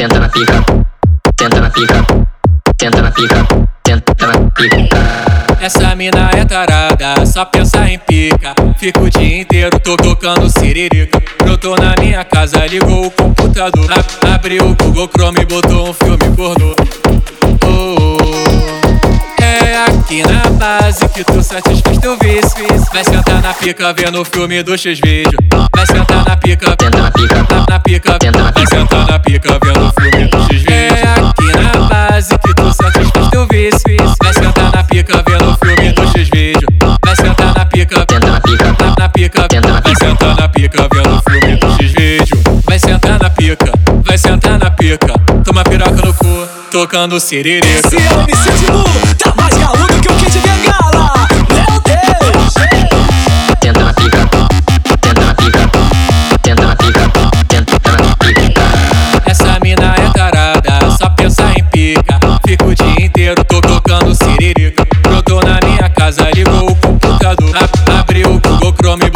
Tenta na pica, tenta na pica, tenta na pica, tenta na pica. Essa mina é tarada, só pensa em pica. Fico o dia inteiro, tô tocando siririca. Brotou na minha casa, ligou o computador. Ab abriu o Google Chrome e botou um filme pornô. Oh, oh. É aqui na base que tu satisfaz teu vício. Vai sentar na pica vendo o filme do X-Vídeo. Vai sentar na pica, Tenta na pica, na, na pica, Tenta na pica vai sentar na pica vendo o filme do X-Vídeo. Vai sentar na pica, vai sentar na pica. Toma piroca no cu, tocando siririca. Esse é o MC Timu, tá mais galudo que o Kid Bengala. Meu Deus! tenta na pica, tenta na pica, tenta na pica, tenta na pica. Essa mina é tarada, só pensa em pica. Fico o dia inteiro, tô tocando siririca. Brotou na minha casa, ligou o computador. Ab- abriu o Google Chrome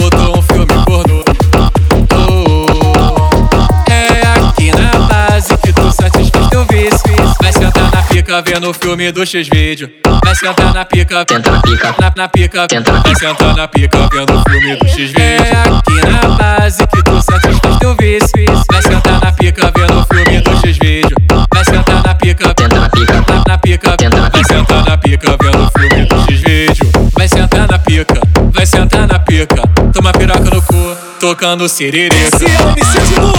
pica vendo o filme do X-Vídeo. Vai sentar na pica, Tenta na pica, na, na pica, Tenta na vai sentar na pica vendo o filme do X-Vídeo. É aqui na base que tu satisfaz teu vício. Vai sentar na pica vendo o filme do X-Vídeo. Vai sentar na pica, tenta na pica, na, na pica, Tenta na vai pica. sentar na pica vendo o filme do X-Vídeo. Vai sentar na pica, vai sentar na pica. Toma piroca no cu, tocando siririca. Esse é o MC Timu,